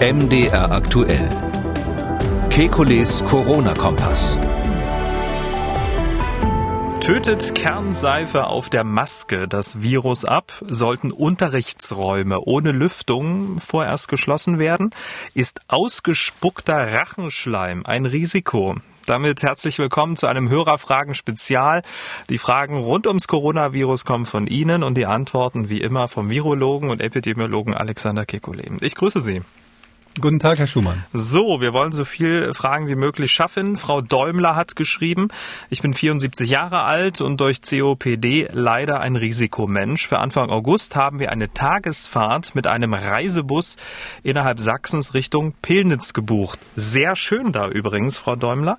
MDR aktuell. Kekules Corona-Kompass. Tötet Kernseife auf der Maske das Virus ab? Sollten Unterrichtsräume ohne Lüftung vorerst geschlossen werden? Ist ausgespuckter Rachenschleim ein Risiko? Damit herzlich willkommen zu einem Hörerfragen-Spezial. Die Fragen rund ums Coronavirus kommen von Ihnen und die Antworten wie immer vom Virologen und Epidemiologen Alexander Kekulé. Ich grüße Sie. Guten Tag, Herr Schumann. So, wir wollen so viel Fragen wie möglich schaffen. Frau Däumler hat geschrieben, ich bin 74 Jahre alt und durch COPD leider ein Risikomensch. Für Anfang August haben wir eine Tagesfahrt mit einem Reisebus innerhalb Sachsens Richtung Pillnitz gebucht. Sehr schön da übrigens, Frau Däumler.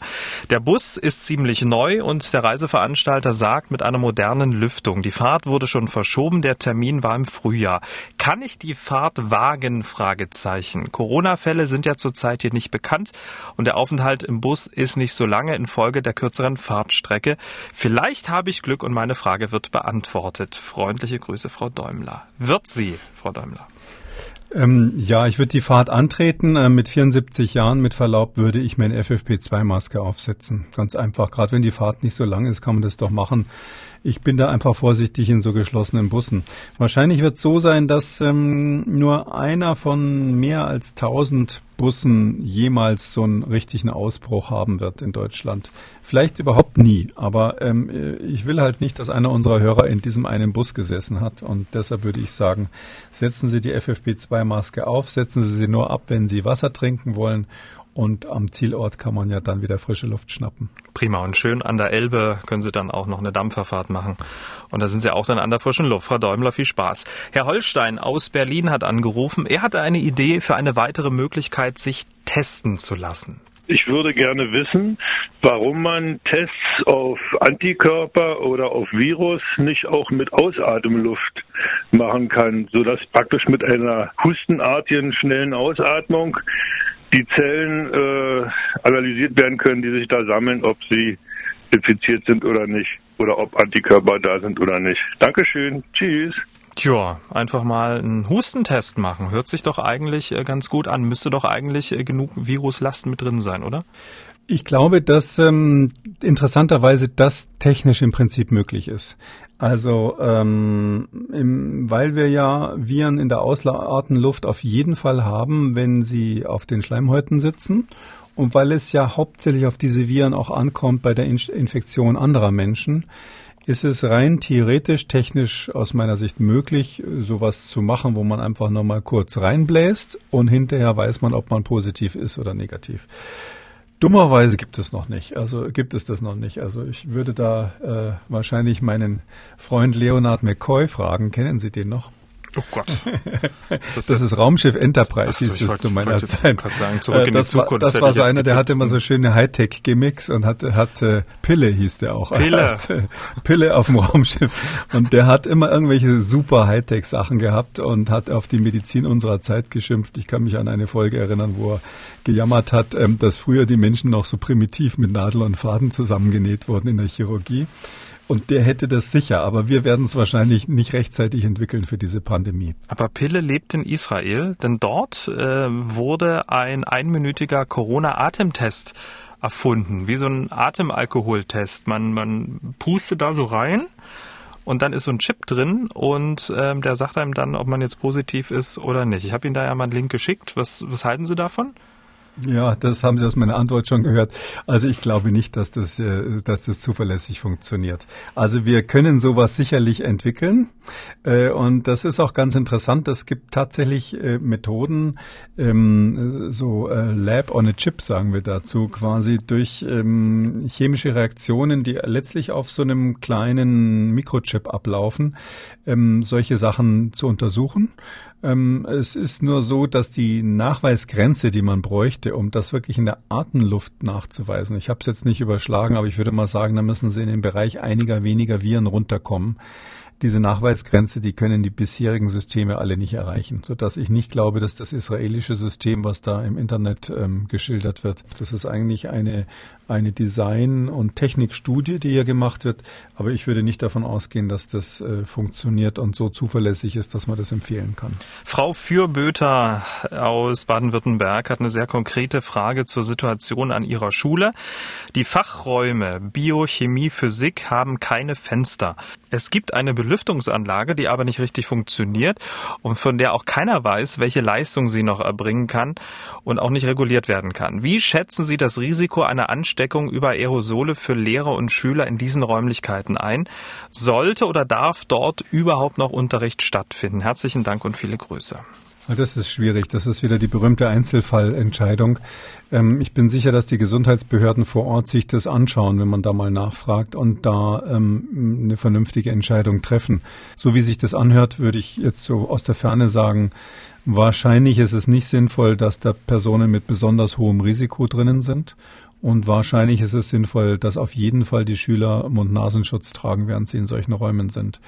Der Bus ist ziemlich neu und der Reiseveranstalter sagt mit einer modernen Lüftung. Die Fahrt wurde schon verschoben, der Termin war im Frühjahr. Kann ich die Fahrt wagen? Fragezeichen. Corona Corona-Fälle sind ja zurzeit hier nicht bekannt und der Aufenthalt im Bus ist nicht so lange infolge der kürzeren Fahrtstrecke. Vielleicht habe ich Glück und meine Frage wird beantwortet. Freundliche Grüße, Frau Däumler. Wird sie, Frau Däumler? Ähm, ja, ich würde die Fahrt antreten. Äh, mit 74 Jahren, mit Verlaub, würde ich mir eine FFP2-Maske aufsetzen. Ganz einfach. Gerade wenn die Fahrt nicht so lang ist, kann man das doch machen. Ich bin da einfach vorsichtig in so geschlossenen Bussen. Wahrscheinlich wird es so sein, dass ähm, nur einer von mehr als 1000 Bussen jemals so einen richtigen Ausbruch haben wird in Deutschland. Vielleicht überhaupt nie, aber ähm, ich will halt nicht, dass einer unserer Hörer in diesem einen Bus gesessen hat und deshalb würde ich sagen, setzen Sie die FFP2-Maske auf, setzen Sie sie nur ab, wenn Sie Wasser trinken wollen und am Zielort kann man ja dann wieder frische Luft schnappen. Prima. Und schön an der Elbe können Sie dann auch noch eine Dampferfahrt machen. Und da sind Sie auch dann an der frischen Luft. Frau Däumler, viel Spaß. Herr Holstein aus Berlin hat angerufen. Er hatte eine Idee für eine weitere Möglichkeit, sich testen zu lassen. Ich würde gerne wissen, warum man Tests auf Antikörper oder auf Virus nicht auch mit Ausatemluft machen kann, sodass praktisch mit einer hustenartigen schnellen Ausatmung die Zellen äh, analysiert werden können, die sich da sammeln, ob sie infiziert sind oder nicht oder ob Antikörper da sind oder nicht. Dankeschön. Tschüss. Tja, einfach mal einen Hustentest machen. Hört sich doch eigentlich äh, ganz gut an. Müsste doch eigentlich äh, genug Viruslast mit drin sein, oder? Ich glaube, dass ähm, interessanterweise das technisch im Prinzip möglich ist. Also ähm, im, weil wir ja Viren in der Auslatenluft auf jeden Fall haben, wenn sie auf den Schleimhäuten sitzen und weil es ja hauptsächlich auf diese Viren auch ankommt bei der Infektion anderer Menschen, ist es rein theoretisch, technisch aus meiner Sicht möglich, sowas zu machen, wo man einfach nochmal kurz reinbläst und hinterher weiß man, ob man positiv ist oder negativ. Dummerweise gibt es noch nicht. Also gibt es das noch nicht. Also ich würde da äh, wahrscheinlich meinen Freund Leonard McCoy fragen. Kennen Sie den noch? Oh Gott. Das, das ist Raumschiff Enterprise, hieß das zu meiner Zeit. Sagen, zurück in das, die Zukunft, war, das war so einer, der hatte immer so schöne Hightech-Gimmicks und hat, hat äh, Pille hieß der auch. Pille. Hat, äh, Pille auf dem Raumschiff. Und der hat immer irgendwelche super Hightech-Sachen gehabt und hat auf die Medizin unserer Zeit geschimpft. Ich kann mich an eine Folge erinnern, wo er gejammert hat, ähm, dass früher die Menschen noch so primitiv mit Nadel und Faden zusammengenäht wurden in der Chirurgie. Und der hätte das sicher, aber wir werden es wahrscheinlich nicht rechtzeitig entwickeln für diese Pandemie. Aber Pille lebt in Israel, denn dort äh, wurde ein einminütiger Corona-Atemtest erfunden, wie so ein Atemalkoholtest. Man, man pustet da so rein und dann ist so ein Chip drin und ähm, der sagt einem dann, ob man jetzt positiv ist oder nicht. Ich habe Ihnen da ja mal einen Link geschickt. Was, was halten Sie davon? Ja, das haben Sie aus meiner Antwort schon gehört. Also ich glaube nicht, dass das, äh, dass das zuverlässig funktioniert. Also wir können sowas sicherlich entwickeln. Äh, und das ist auch ganz interessant. Es gibt tatsächlich äh, Methoden, ähm, so Lab on a Chip sagen wir dazu, quasi durch ähm, chemische Reaktionen, die letztlich auf so einem kleinen Mikrochip ablaufen, ähm, solche Sachen zu untersuchen. Es ist nur so, dass die Nachweisgrenze, die man bräuchte, um das wirklich in der Atemluft nachzuweisen. Ich habe es jetzt nicht überschlagen, aber ich würde mal sagen, da müssen Sie in den Bereich einiger weniger Viren runterkommen. Diese Nachweisgrenze, die können die bisherigen Systeme alle nicht erreichen, sodass ich nicht glaube, dass das israelische System, was da im Internet ähm, geschildert wird, das ist eigentlich eine eine Design- und Technikstudie, die hier gemacht wird. Aber ich würde nicht davon ausgehen, dass das äh, funktioniert und so zuverlässig ist, dass man das empfehlen kann. Frau Fürböter aus Baden-Württemberg hat eine sehr konkrete Frage zur Situation an ihrer Schule. Die Fachräume Biochemie, Physik haben keine Fenster. Es gibt eine Belüftungsanlage, die aber nicht richtig funktioniert und von der auch keiner weiß, welche Leistung sie noch erbringen kann und auch nicht reguliert werden kann. Wie schätzen Sie das Risiko einer Ansteckung über Aerosole für Lehrer und Schüler in diesen Räumlichkeiten ein? Sollte oder darf dort überhaupt noch Unterricht stattfinden? Herzlichen Dank und viele Grüße. Das ist schwierig. Das ist wieder die berühmte Einzelfallentscheidung. Ähm, ich bin sicher, dass die Gesundheitsbehörden vor Ort sich das anschauen, wenn man da mal nachfragt und da ähm, eine vernünftige Entscheidung treffen. So wie sich das anhört, würde ich jetzt so aus der Ferne sagen, wahrscheinlich ist es nicht sinnvoll, dass da Personen mit besonders hohem Risiko drinnen sind. Und wahrscheinlich ist es sinnvoll, dass auf jeden Fall die Schüler Mund-Nasenschutz tragen, während sie in solchen Räumen sind.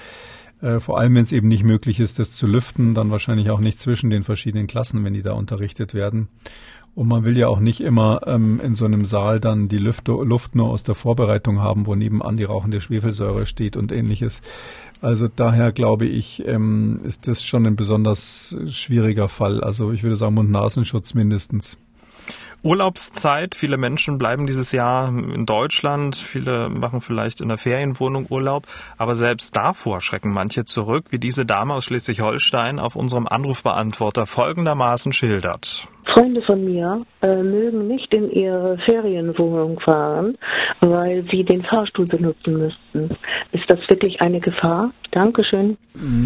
Äh, vor allem, wenn es eben nicht möglich ist, das zu lüften, dann wahrscheinlich auch nicht zwischen den verschiedenen Klassen, wenn die da unterrichtet werden. Und man will ja auch nicht immer ähm, in so einem Saal dann die Lüfte, Luft nur aus der Vorbereitung haben, wo nebenan die rauchende Schwefelsäure steht und ähnliches. Also daher glaube ich, ähm, ist das schon ein besonders schwieriger Fall. Also ich würde sagen Mund-Nasenschutz mindestens. Urlaubszeit. Viele Menschen bleiben dieses Jahr in Deutschland. Viele machen vielleicht in der Ferienwohnung Urlaub. Aber selbst davor schrecken manche zurück, wie diese Dame aus Schleswig-Holstein auf unserem Anrufbeantworter folgendermaßen schildert. Freunde von mir äh, mögen nicht in ihre Ferienwohnung fahren, weil sie den Fahrstuhl benutzen müssten. Ist das wirklich eine Gefahr? Dankeschön.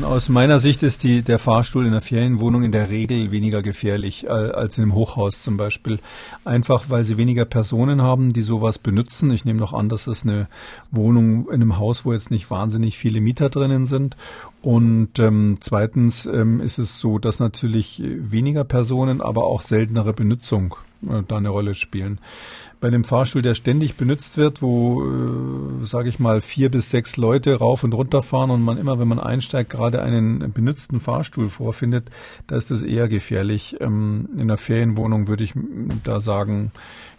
Aus meiner Sicht ist die, der Fahrstuhl in der Ferienwohnung in der Regel weniger gefährlich äh, als im Hochhaus zum Beispiel. Einfach weil sie weniger Personen haben, die sowas benutzen. Ich nehme noch an, dass es eine Wohnung in einem Haus, wo jetzt nicht wahnsinnig viele Mieter drinnen sind. Und ähm, zweitens ähm, ist es so, dass natürlich weniger Personen, aber auch seltenere Benutzung da eine Rolle spielen. Bei einem Fahrstuhl, der ständig benutzt wird, wo, äh, sage ich mal, vier bis sechs Leute rauf und runter fahren und man immer, wenn man einsteigt, gerade einen benutzten Fahrstuhl vorfindet, da ist das eher gefährlich. Ähm, in einer Ferienwohnung würde ich da sagen,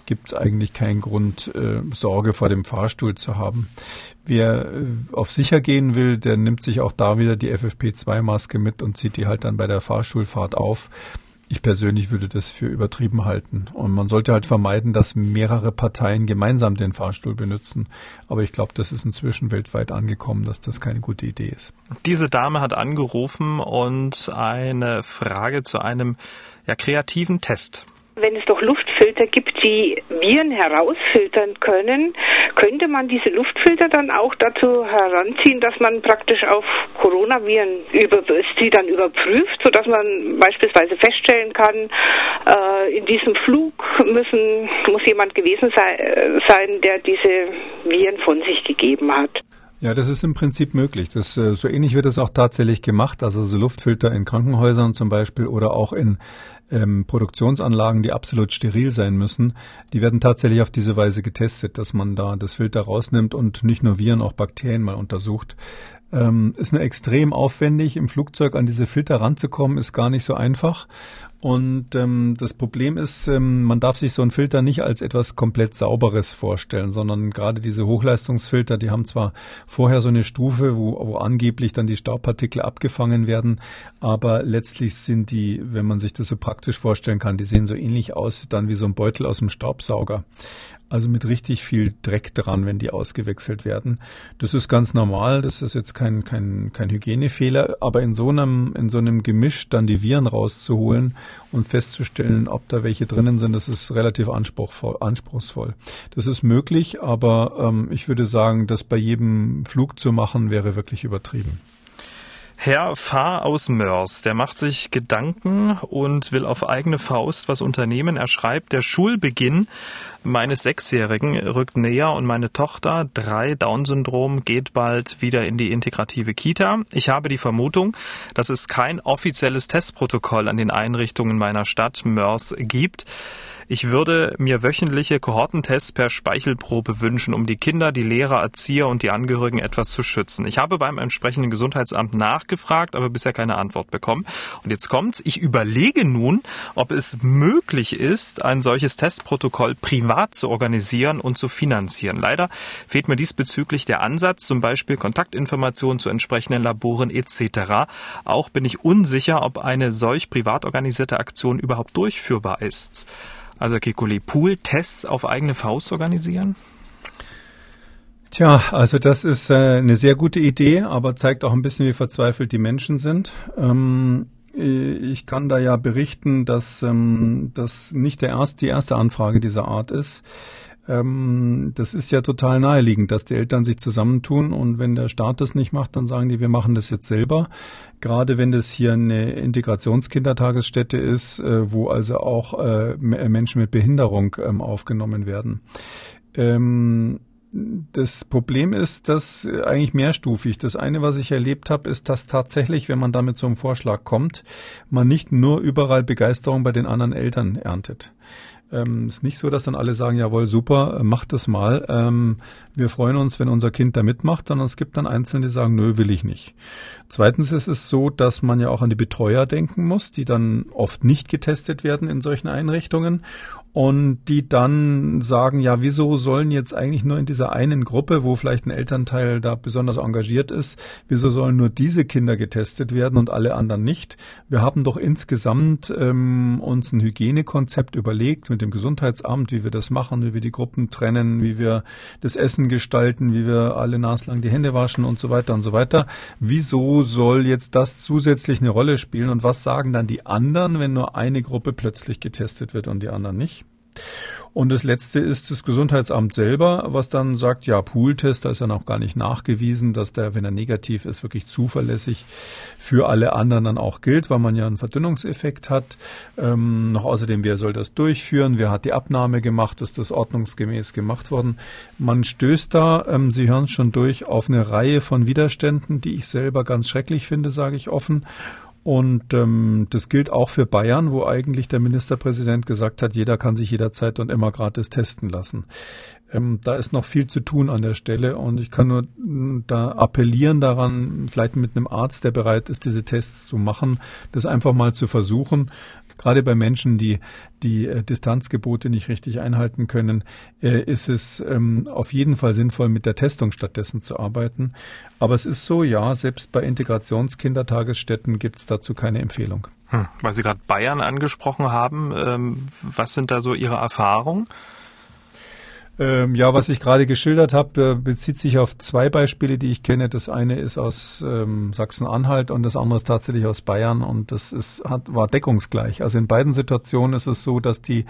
gibt es eigentlich keinen Grund, äh, Sorge vor dem Fahrstuhl zu haben. Wer äh, auf sicher gehen will, der nimmt sich auch da wieder die FFP2-Maske mit und zieht die halt dann bei der Fahrstuhlfahrt auf. Ich persönlich würde das für übertrieben halten. Und man sollte halt vermeiden, dass mehrere Parteien gemeinsam den Fahrstuhl benutzen. Aber ich glaube, das ist inzwischen weltweit angekommen, dass das keine gute Idee ist. Diese Dame hat angerufen und eine Frage zu einem ja, kreativen Test wenn es doch Luftfilter gibt, die Viren herausfiltern können, könnte man diese Luftfilter dann auch dazu heranziehen, dass man praktisch auf Coronaviren über, sie dann überprüft, sodass man beispielsweise feststellen kann, äh, in diesem Flug müssen, muss jemand gewesen sei, äh, sein, der diese Viren von sich gegeben hat. Ja, das ist im Prinzip möglich. Das, äh, so ähnlich wird es auch tatsächlich gemacht. Also so Luftfilter in Krankenhäusern zum Beispiel oder auch in ähm, Produktionsanlagen, die absolut steril sein müssen, die werden tatsächlich auf diese Weise getestet, dass man da das Filter rausnimmt und nicht nur Viren, auch Bakterien mal untersucht. Ähm, ist nur extrem aufwendig. Im Flugzeug an diese Filter ranzukommen, ist gar nicht so einfach. Und ähm, das Problem ist, ähm, man darf sich so einen Filter nicht als etwas komplett Sauberes vorstellen, sondern gerade diese Hochleistungsfilter, die haben zwar vorher so eine Stufe, wo, wo angeblich dann die Staubpartikel abgefangen werden, aber letztlich sind die, wenn man sich das so praktisch vorstellen kann, die sehen so ähnlich aus dann wie so ein Beutel aus dem Staubsauger. Also mit richtig viel Dreck dran, wenn die ausgewechselt werden. Das ist ganz normal, das ist jetzt kein, kein, kein Hygienefehler, aber in so einem, in so einem Gemisch dann die Viren rauszuholen und festzustellen, ob da welche drinnen sind, das ist relativ anspruchsvoll. Das ist möglich, aber ähm, ich würde sagen, das bei jedem Flug zu machen, wäre wirklich übertrieben. Herr Fahr aus Mörs, der macht sich Gedanken und will auf eigene Faust was unternehmen. Er schreibt, der Schulbeginn meines Sechsjährigen rückt näher und meine Tochter, drei Down-Syndrom, geht bald wieder in die integrative Kita. Ich habe die Vermutung, dass es kein offizielles Testprotokoll an den Einrichtungen meiner Stadt Mörs gibt. Ich würde mir wöchentliche Kohortentests per Speichelprobe wünschen, um die Kinder, die Lehrer, Erzieher und die Angehörigen etwas zu schützen. Ich habe beim entsprechenden Gesundheitsamt nachgefragt, aber bisher keine Antwort bekommen. Und jetzt kommt's. Ich überlege nun, ob es möglich ist, ein solches Testprotokoll privat zu organisieren und zu finanzieren. Leider fehlt mir diesbezüglich der Ansatz, zum Beispiel Kontaktinformationen zu entsprechenden Laboren etc. Auch bin ich unsicher, ob eine solch privat organisierte Aktion überhaupt durchführbar ist. Also Kikuli, Pool-Tests auf eigene Faust organisieren? Tja, also das ist äh, eine sehr gute Idee, aber zeigt auch ein bisschen, wie verzweifelt die Menschen sind. Ähm, ich kann da ja berichten, dass ähm, das nicht der erste, die erste Anfrage dieser Art ist. Ähm, das ist ja total naheliegend, dass die Eltern sich zusammentun und wenn der Staat das nicht macht, dann sagen die, wir machen das jetzt selber. Gerade wenn das hier eine Integrationskindertagesstätte ist, äh, wo also auch äh, Menschen mit Behinderung ähm, aufgenommen werden. Ähm, das Problem ist, dass eigentlich mehrstufig. Das eine, was ich erlebt habe, ist, dass tatsächlich, wenn man damit so einem Vorschlag kommt, man nicht nur überall Begeisterung bei den anderen Eltern erntet. Ähm, ist nicht so, dass dann alle sagen, jawohl, super, äh, macht das mal. Ähm, wir freuen uns, wenn unser Kind da mitmacht, sondern es gibt dann Einzelne, die sagen, nö, will ich nicht. Zweitens ist es so, dass man ja auch an die Betreuer denken muss, die dann oft nicht getestet werden in solchen Einrichtungen und die dann sagen, ja, wieso sollen jetzt eigentlich nur in dieser einen Gruppe, wo vielleicht ein Elternteil da besonders engagiert ist, wieso sollen nur diese Kinder getestet werden und alle anderen nicht? Wir haben doch insgesamt ähm, uns ein Hygienekonzept überlegt mit dem Gesundheitsamt, wie wir das machen, wie wir die Gruppen trennen, wie wir das Essen gestalten, wie wir alle naslang die Hände waschen und so weiter und so weiter. Wieso soll jetzt das zusätzlich eine Rolle spielen und was sagen dann die anderen, wenn nur eine Gruppe plötzlich getestet wird und die anderen nicht? Und das letzte ist das Gesundheitsamt selber, was dann sagt, ja, Pooltest, da ist ja noch gar nicht nachgewiesen, dass der, wenn er negativ ist, wirklich zuverlässig für alle anderen dann auch gilt, weil man ja einen Verdünnungseffekt hat. Ähm, noch außerdem, wer soll das durchführen? Wer hat die Abnahme gemacht? Ist das ordnungsgemäß gemacht worden? Man stößt da, ähm, Sie hören es schon durch, auf eine Reihe von Widerständen, die ich selber ganz schrecklich finde, sage ich offen. Und ähm, das gilt auch für Bayern, wo eigentlich der Ministerpräsident gesagt hat, jeder kann sich jederzeit und immer gratis testen lassen. Ähm, da ist noch viel zu tun an der Stelle und ich kann nur mm, da appellieren daran, vielleicht mit einem Arzt, der bereit ist, diese Tests zu machen, das einfach mal zu versuchen. Gerade bei Menschen, die die äh, Distanzgebote nicht richtig einhalten können, äh, ist es ähm, auf jeden Fall sinnvoll, mit der Testung stattdessen zu arbeiten. Aber es ist so, ja, selbst bei Integrationskindertagesstätten gibt es dazu keine Empfehlung. Hm, weil Sie gerade Bayern angesprochen haben, ähm, was sind da so Ihre Erfahrungen? Ähm, ja, was ich gerade geschildert habe, äh, bezieht sich auf zwei Beispiele, die ich kenne. Das eine ist aus ähm, Sachsen-Anhalt und das andere ist tatsächlich aus Bayern und das ist, hat, war deckungsgleich. Also in beiden Situationen ist es so, dass die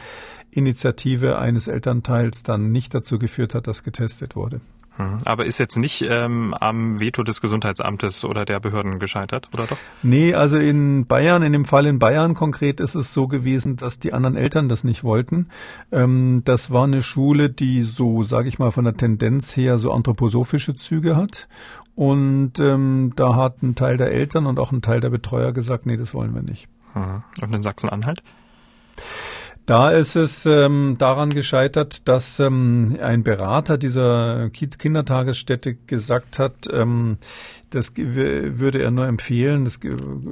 Initiative eines Elternteils dann nicht dazu geführt hat, dass getestet wurde. Mhm. Aber ist jetzt nicht ähm, am Veto des Gesundheitsamtes oder der Behörden gescheitert, oder doch? Nee, also in Bayern, in dem Fall in Bayern konkret ist es so gewesen, dass die anderen Eltern das nicht wollten. Ähm, das war eine Schule, die so, sage ich mal, von der Tendenz her so anthroposophische Züge hat. Und ähm, da hat ein Teil der Eltern und auch ein Teil der Betreuer gesagt, nee, das wollen wir nicht. Mhm. Und in Sachsen-Anhalt? Da ist es ähm, daran gescheitert, dass ähm, ein Berater dieser Kindertagesstätte gesagt hat, ähm, das würde er nur empfehlen. Das,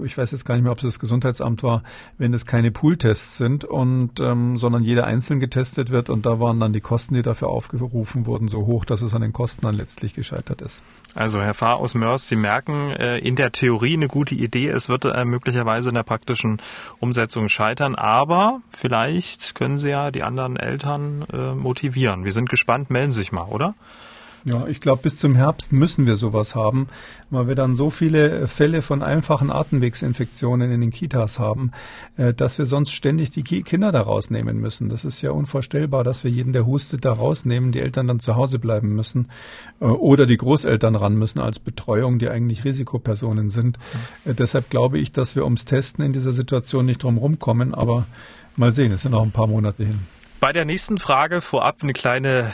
ich weiß jetzt gar nicht mehr, ob es das Gesundheitsamt war, wenn es keine Pooltests sind und ähm, sondern jeder einzeln getestet wird und da waren dann die Kosten, die dafür aufgerufen wurden, so hoch, dass es an den Kosten dann letztlich gescheitert ist. Also Herr Fahr aus Mörs, Sie merken äh, in der Theorie eine gute Idee. Es wird äh, möglicherweise in der praktischen Umsetzung scheitern, aber vielleicht können Sie ja die anderen Eltern äh, motivieren. Wir sind gespannt. Melden Sie sich mal, oder? Ja, ich glaube, bis zum Herbst müssen wir sowas haben, weil wir dann so viele Fälle von einfachen Atemwegsinfektionen in den Kitas haben, äh, dass wir sonst ständig die Kinder da rausnehmen müssen. Das ist ja unvorstellbar, dass wir jeden, der hustet, da rausnehmen, die Eltern dann zu Hause bleiben müssen äh, oder die Großeltern ran müssen als Betreuung, die eigentlich Risikopersonen sind. Mhm. Deshalb glaube ich, dass wir ums Testen in dieser Situation nicht drum rumkommen, aber mal sehen, es sind noch ein paar Monate hin. Bei der nächsten Frage vorab eine kleine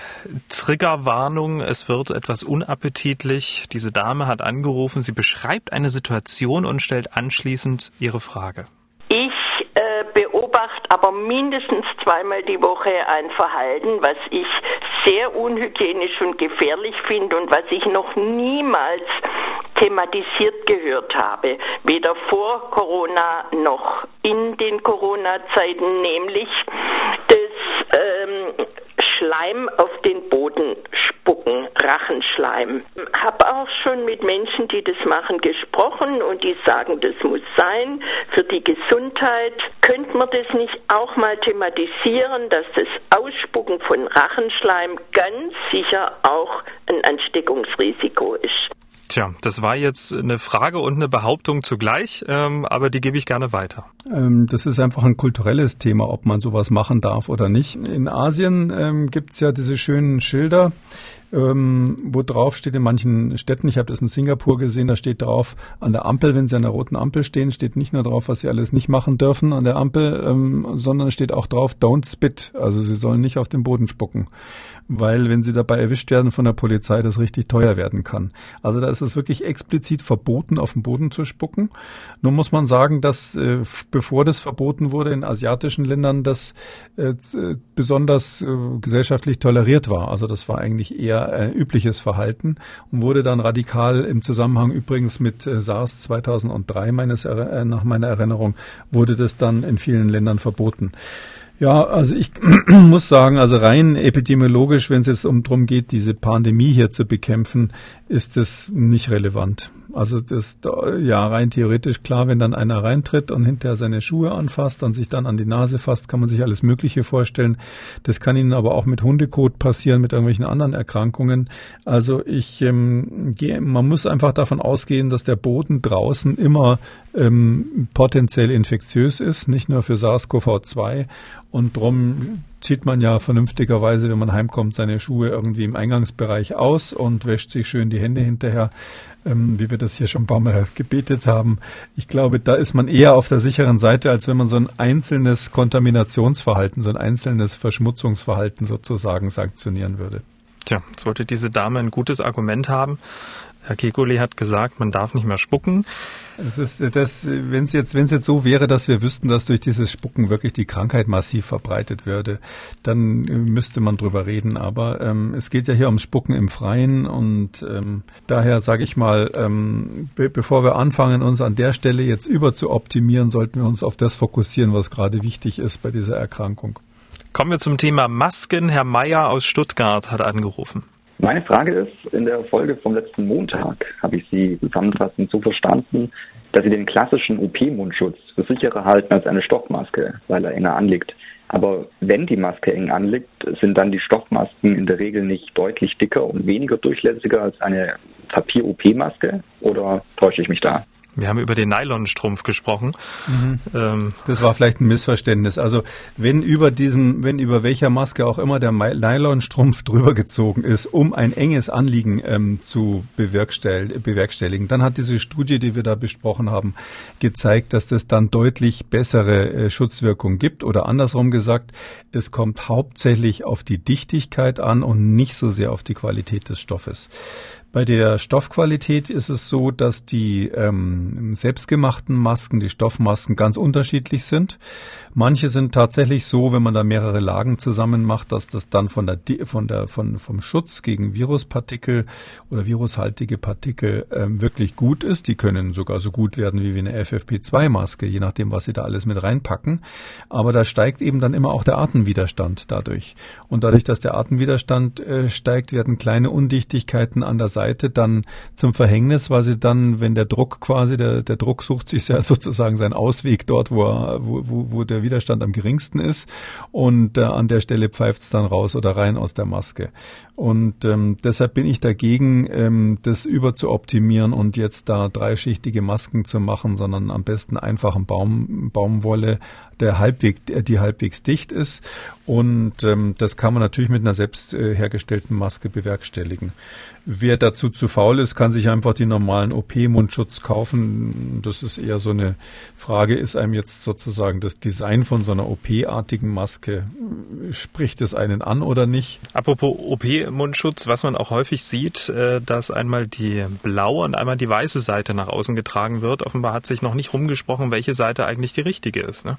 Triggerwarnung. Es wird etwas unappetitlich. Diese Dame hat angerufen. Sie beschreibt eine Situation und stellt anschließend ihre Frage. Ich äh, beobachte aber mindestens zweimal die Woche ein Verhalten, was ich sehr unhygienisch und gefährlich finde und was ich noch niemals thematisiert gehört habe, weder vor Corona noch in den Corona-Zeiten, nämlich das ähm, Schleim auf den Boden spucken, Rachenschleim. Habe auch schon mit Menschen, die das machen, gesprochen und die sagen, das muss sein für die Gesundheit. Könnte man das nicht auch mal thematisieren, dass das Ausspucken von Rachenschleim ganz sicher auch ein Ansteckungsrisiko ist? Tja, das war jetzt eine Frage und eine Behauptung zugleich, ähm, aber die gebe ich gerne weiter. Ähm, das ist einfach ein kulturelles Thema, ob man sowas machen darf oder nicht. In Asien ähm, gibt's ja diese schönen Schilder, ähm, wo drauf steht in manchen Städten, ich habe das in Singapur gesehen, da steht drauf, an der Ampel, wenn Sie an der roten Ampel stehen, steht nicht nur drauf, was Sie alles nicht machen dürfen an der Ampel, ähm, sondern steht auch drauf, don't spit, also Sie sollen nicht auf den Boden spucken, weil wenn Sie dabei erwischt werden von der Polizei, das richtig teuer werden kann. Also da ist es wirklich explizit verboten, auf den Boden zu spucken. Nun muss man sagen, dass äh, bevor das verboten wurde in asiatischen Ländern, das äh, besonders äh, gesellschaftlich toleriert war. Also das war eigentlich eher äh, übliches Verhalten und wurde dann radikal im Zusammenhang übrigens mit äh, SARS 2003 meines äh, nach meiner Erinnerung wurde das dann in vielen Ländern verboten. Ja, also ich muss sagen, also rein epidemiologisch, wenn es jetzt um drum geht, diese Pandemie hier zu bekämpfen, ist es nicht relevant. Also das ja rein theoretisch klar, wenn dann einer reintritt und hinterher seine Schuhe anfasst und sich dann an die Nase fasst, kann man sich alles Mögliche vorstellen. Das kann Ihnen aber auch mit Hundekot passieren, mit irgendwelchen anderen Erkrankungen. Also ich ähm, gehe, man muss einfach davon ausgehen, dass der Boden draußen immer ähm, potenziell infektiös ist, nicht nur für SARS-CoV-2 und drum zieht man ja vernünftigerweise, wenn man heimkommt, seine Schuhe irgendwie im Eingangsbereich aus und wäscht sich schön die Hände hinterher, ähm, wie wir das hier schon ein paar Mal gebetet haben. Ich glaube, da ist man eher auf der sicheren Seite, als wenn man so ein einzelnes Kontaminationsverhalten, so ein einzelnes Verschmutzungsverhalten sozusagen sanktionieren würde. Tja, sollte diese Dame ein gutes Argument haben. Herr Kekulé hat gesagt, man darf nicht mehr spucken. Es ist das, wenn es jetzt, wenn es jetzt so wäre, dass wir wüssten, dass durch dieses Spucken wirklich die Krankheit massiv verbreitet würde, dann müsste man drüber reden. Aber ähm, es geht ja hier ums Spucken im Freien und ähm, daher sage ich mal, ähm, be bevor wir anfangen, uns an der Stelle jetzt über zu optimieren, sollten wir uns auf das fokussieren, was gerade wichtig ist bei dieser Erkrankung. Kommen wir zum Thema Masken. Herr Meyer aus Stuttgart hat angerufen. Meine Frage ist, in der Folge vom letzten Montag habe ich Sie zusammenfassend so verstanden, dass Sie den klassischen OP-Mundschutz für sicherer halten als eine Stoffmaske, weil er enger anliegt. Aber wenn die Maske eng anliegt, sind dann die Stoffmasken in der Regel nicht deutlich dicker und weniger durchlässiger als eine Papier-OP-Maske? Oder täusche ich mich da? Wir haben über den Nylonstrumpf gesprochen. Mhm. Ähm. Das war vielleicht ein Missverständnis. Also wenn über diesem, wenn über welcher Maske auch immer der Nylonstrumpf drüber gezogen ist, um ein enges Anliegen ähm, zu bewerkstelligen, dann hat diese Studie, die wir da besprochen haben, gezeigt, dass das dann deutlich bessere äh, Schutzwirkung gibt. Oder andersrum gesagt, es kommt hauptsächlich auf die Dichtigkeit an und nicht so sehr auf die Qualität des Stoffes. Bei der Stoffqualität ist es so, dass die ähm, selbstgemachten Masken, die Stoffmasken, ganz unterschiedlich sind. Manche sind tatsächlich so, wenn man da mehrere Lagen zusammen macht, dass das dann von der, von der, von, vom Schutz gegen Viruspartikel oder virushaltige Partikel ähm, wirklich gut ist. Die können sogar so gut werden wie eine FFP2-Maske, je nachdem, was sie da alles mit reinpacken. Aber da steigt eben dann immer auch der Atemwiderstand dadurch. Und dadurch, dass der Atemwiderstand äh, steigt, werden kleine Undichtigkeiten an der Seite Seite dann zum Verhängnis, weil sie dann, wenn der Druck quasi, der, der Druck sucht sich ja sozusagen seinen Ausweg dort, wo, er, wo, wo, wo der Widerstand am geringsten ist und äh, an der Stelle pfeift es dann raus oder rein aus der Maske. Und ähm, deshalb bin ich dagegen, ähm, das über zu optimieren und jetzt da dreischichtige Masken zu machen, sondern am besten einfachen Baum, Baumwolle, der halbwegs, die halbwegs dicht ist. Und ähm, das kann man natürlich mit einer selbst äh, hergestellten Maske bewerkstelligen. Wer dazu zu faul ist, kann sich einfach die normalen OP-Mundschutz kaufen. Das ist eher so eine Frage, ist einem jetzt sozusagen das Design von so einer OP-artigen Maske, spricht es einen an oder nicht? Apropos OP-Mundschutz, was man auch häufig sieht, äh, dass einmal die blaue und einmal die weiße Seite nach außen getragen wird. Offenbar hat sich noch nicht rumgesprochen, welche Seite eigentlich die richtige ist. Ne?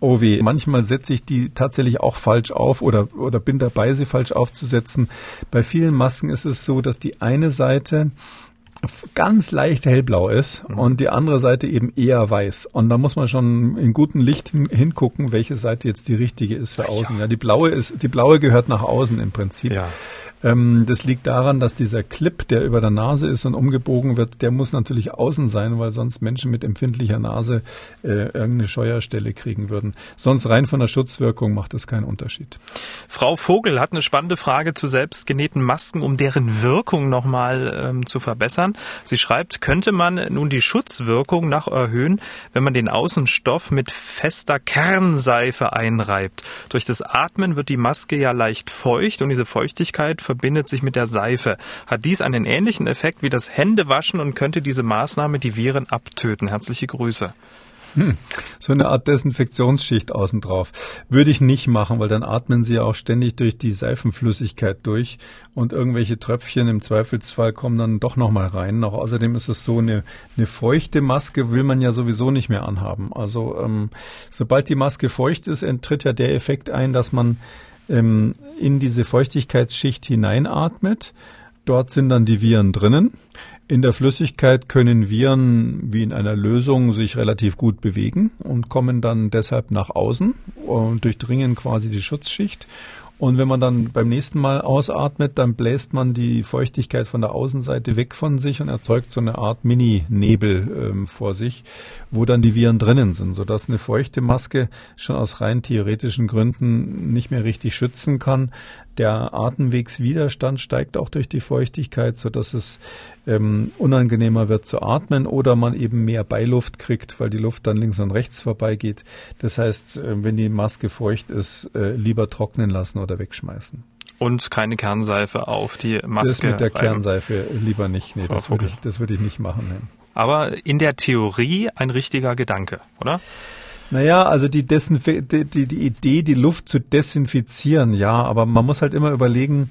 Oh weh, manchmal setze ich die tatsächlich auch falsch auf oder, oder bin dabei, sie falsch aufzusetzen. Bei vielen Masken ist es so, dass die eine Seite ganz leicht hellblau ist mhm. und die andere Seite eben eher weiß. Und da muss man schon in gutem Licht hin, hingucken, welche Seite jetzt die richtige ist für außen. Ja. ja, die blaue ist, die blaue gehört nach außen im Prinzip. Ja. Ähm, das liegt daran, dass dieser Clip, der über der Nase ist und umgebogen wird, der muss natürlich außen sein, weil sonst Menschen mit empfindlicher Nase äh, irgendeine Scheuerstelle kriegen würden. Sonst rein von der Schutzwirkung macht das keinen Unterschied. Frau Vogel hat eine spannende Frage zu selbstgenähten Masken, um deren Wirkung nochmal ähm, zu verbessern. Sie schreibt, könnte man nun die Schutzwirkung nach erhöhen, wenn man den Außenstoff mit fester Kernseife einreibt? Durch das Atmen wird die Maske ja leicht feucht und diese Feuchtigkeit verbindet sich mit der Seife. Hat dies einen ähnlichen Effekt wie das Händewaschen und könnte diese Maßnahme die Viren abtöten? Herzliche Grüße. Hm, so eine Art Desinfektionsschicht außen drauf. Würde ich nicht machen, weil dann atmen sie ja auch ständig durch die Seifenflüssigkeit durch und irgendwelche Tröpfchen im Zweifelsfall kommen dann doch nochmal rein. Auch außerdem ist es so, eine, eine feuchte Maske will man ja sowieso nicht mehr anhaben. Also ähm, sobald die Maske feucht ist, tritt ja der Effekt ein, dass man ähm, in diese Feuchtigkeitsschicht hineinatmet. Dort sind dann die Viren drinnen. In der Flüssigkeit können Viren wie in einer Lösung sich relativ gut bewegen und kommen dann deshalb nach außen und durchdringen quasi die Schutzschicht und wenn man dann beim nächsten Mal ausatmet, dann bläst man die Feuchtigkeit von der Außenseite weg von sich und erzeugt so eine Art Mini-Nebel ähm, vor sich, wo dann die Viren drinnen sind, sodass eine feuchte Maske schon aus rein theoretischen Gründen nicht mehr richtig schützen kann. Der Atemwegswiderstand steigt auch durch die Feuchtigkeit, sodass es ähm, unangenehmer wird zu atmen oder man eben mehr Beiluft kriegt, weil die Luft dann links und rechts vorbeigeht. Das heißt, äh, wenn die Maske feucht ist, äh, lieber trocknen lassen oder wegschmeißen. Und keine Kernseife auf die Maske. Das mit der. Kernseife lieber nicht. Nee, das würde ich, das würde ich nicht machen. Nee. Aber in der Theorie ein richtiger Gedanke, oder? Naja, also die, Desinf die, die, die Idee, die Luft zu desinfizieren, ja, aber man muss halt immer überlegen,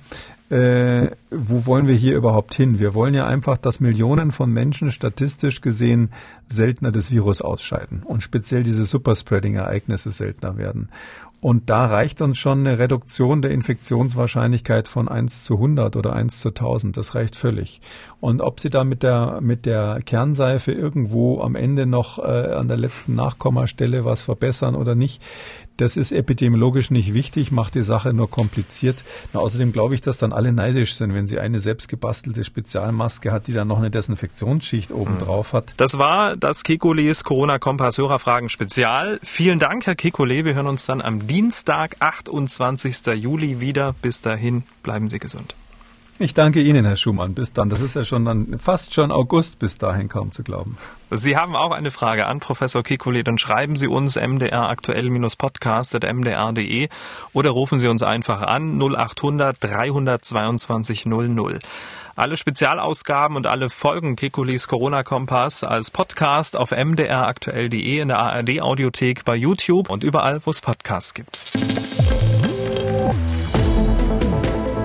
äh, wo wollen wir hier überhaupt hin? Wir wollen ja einfach, dass Millionen von Menschen statistisch gesehen seltener das Virus ausscheiden und speziell diese Superspreading-Ereignisse seltener werden. Und da reicht uns schon eine Reduktion der Infektionswahrscheinlichkeit von 1 zu 100 oder 1 zu 1000. Das reicht völlig. Und ob Sie da mit der, mit der Kernseife irgendwo am Ende noch äh, an der letzten Nachkommastelle was verbessern oder nicht, das ist epidemiologisch nicht wichtig, macht die Sache nur kompliziert. Na, außerdem glaube ich, dass dann alle neidisch sind, wenn sie eine selbstgebastelte Spezialmaske hat, die dann noch eine Desinfektionsschicht oben hm. drauf hat. Das war das Kekules Corona-Kompass Hörerfragen Spezial. Vielen Dank, Herr Kekule. Wir hören uns dann am Dienstag, 28. Juli wieder. Bis dahin, bleiben Sie gesund. Ich danke Ihnen, Herr Schumann. Bis dann. Das ist ja schon dann fast schon August bis dahin kaum zu glauben. Sie haben auch eine Frage an Professor Kikule, dann schreiben Sie uns mdr aktuell-podcast.mdr.de oder rufen Sie uns einfach an 0800 322 00. Alle Spezialausgaben und alle Folgen Kekulis Corona-Kompass als Podcast auf mdraktuell.de in der ARD-Audiothek bei YouTube und überall, wo es Podcasts gibt.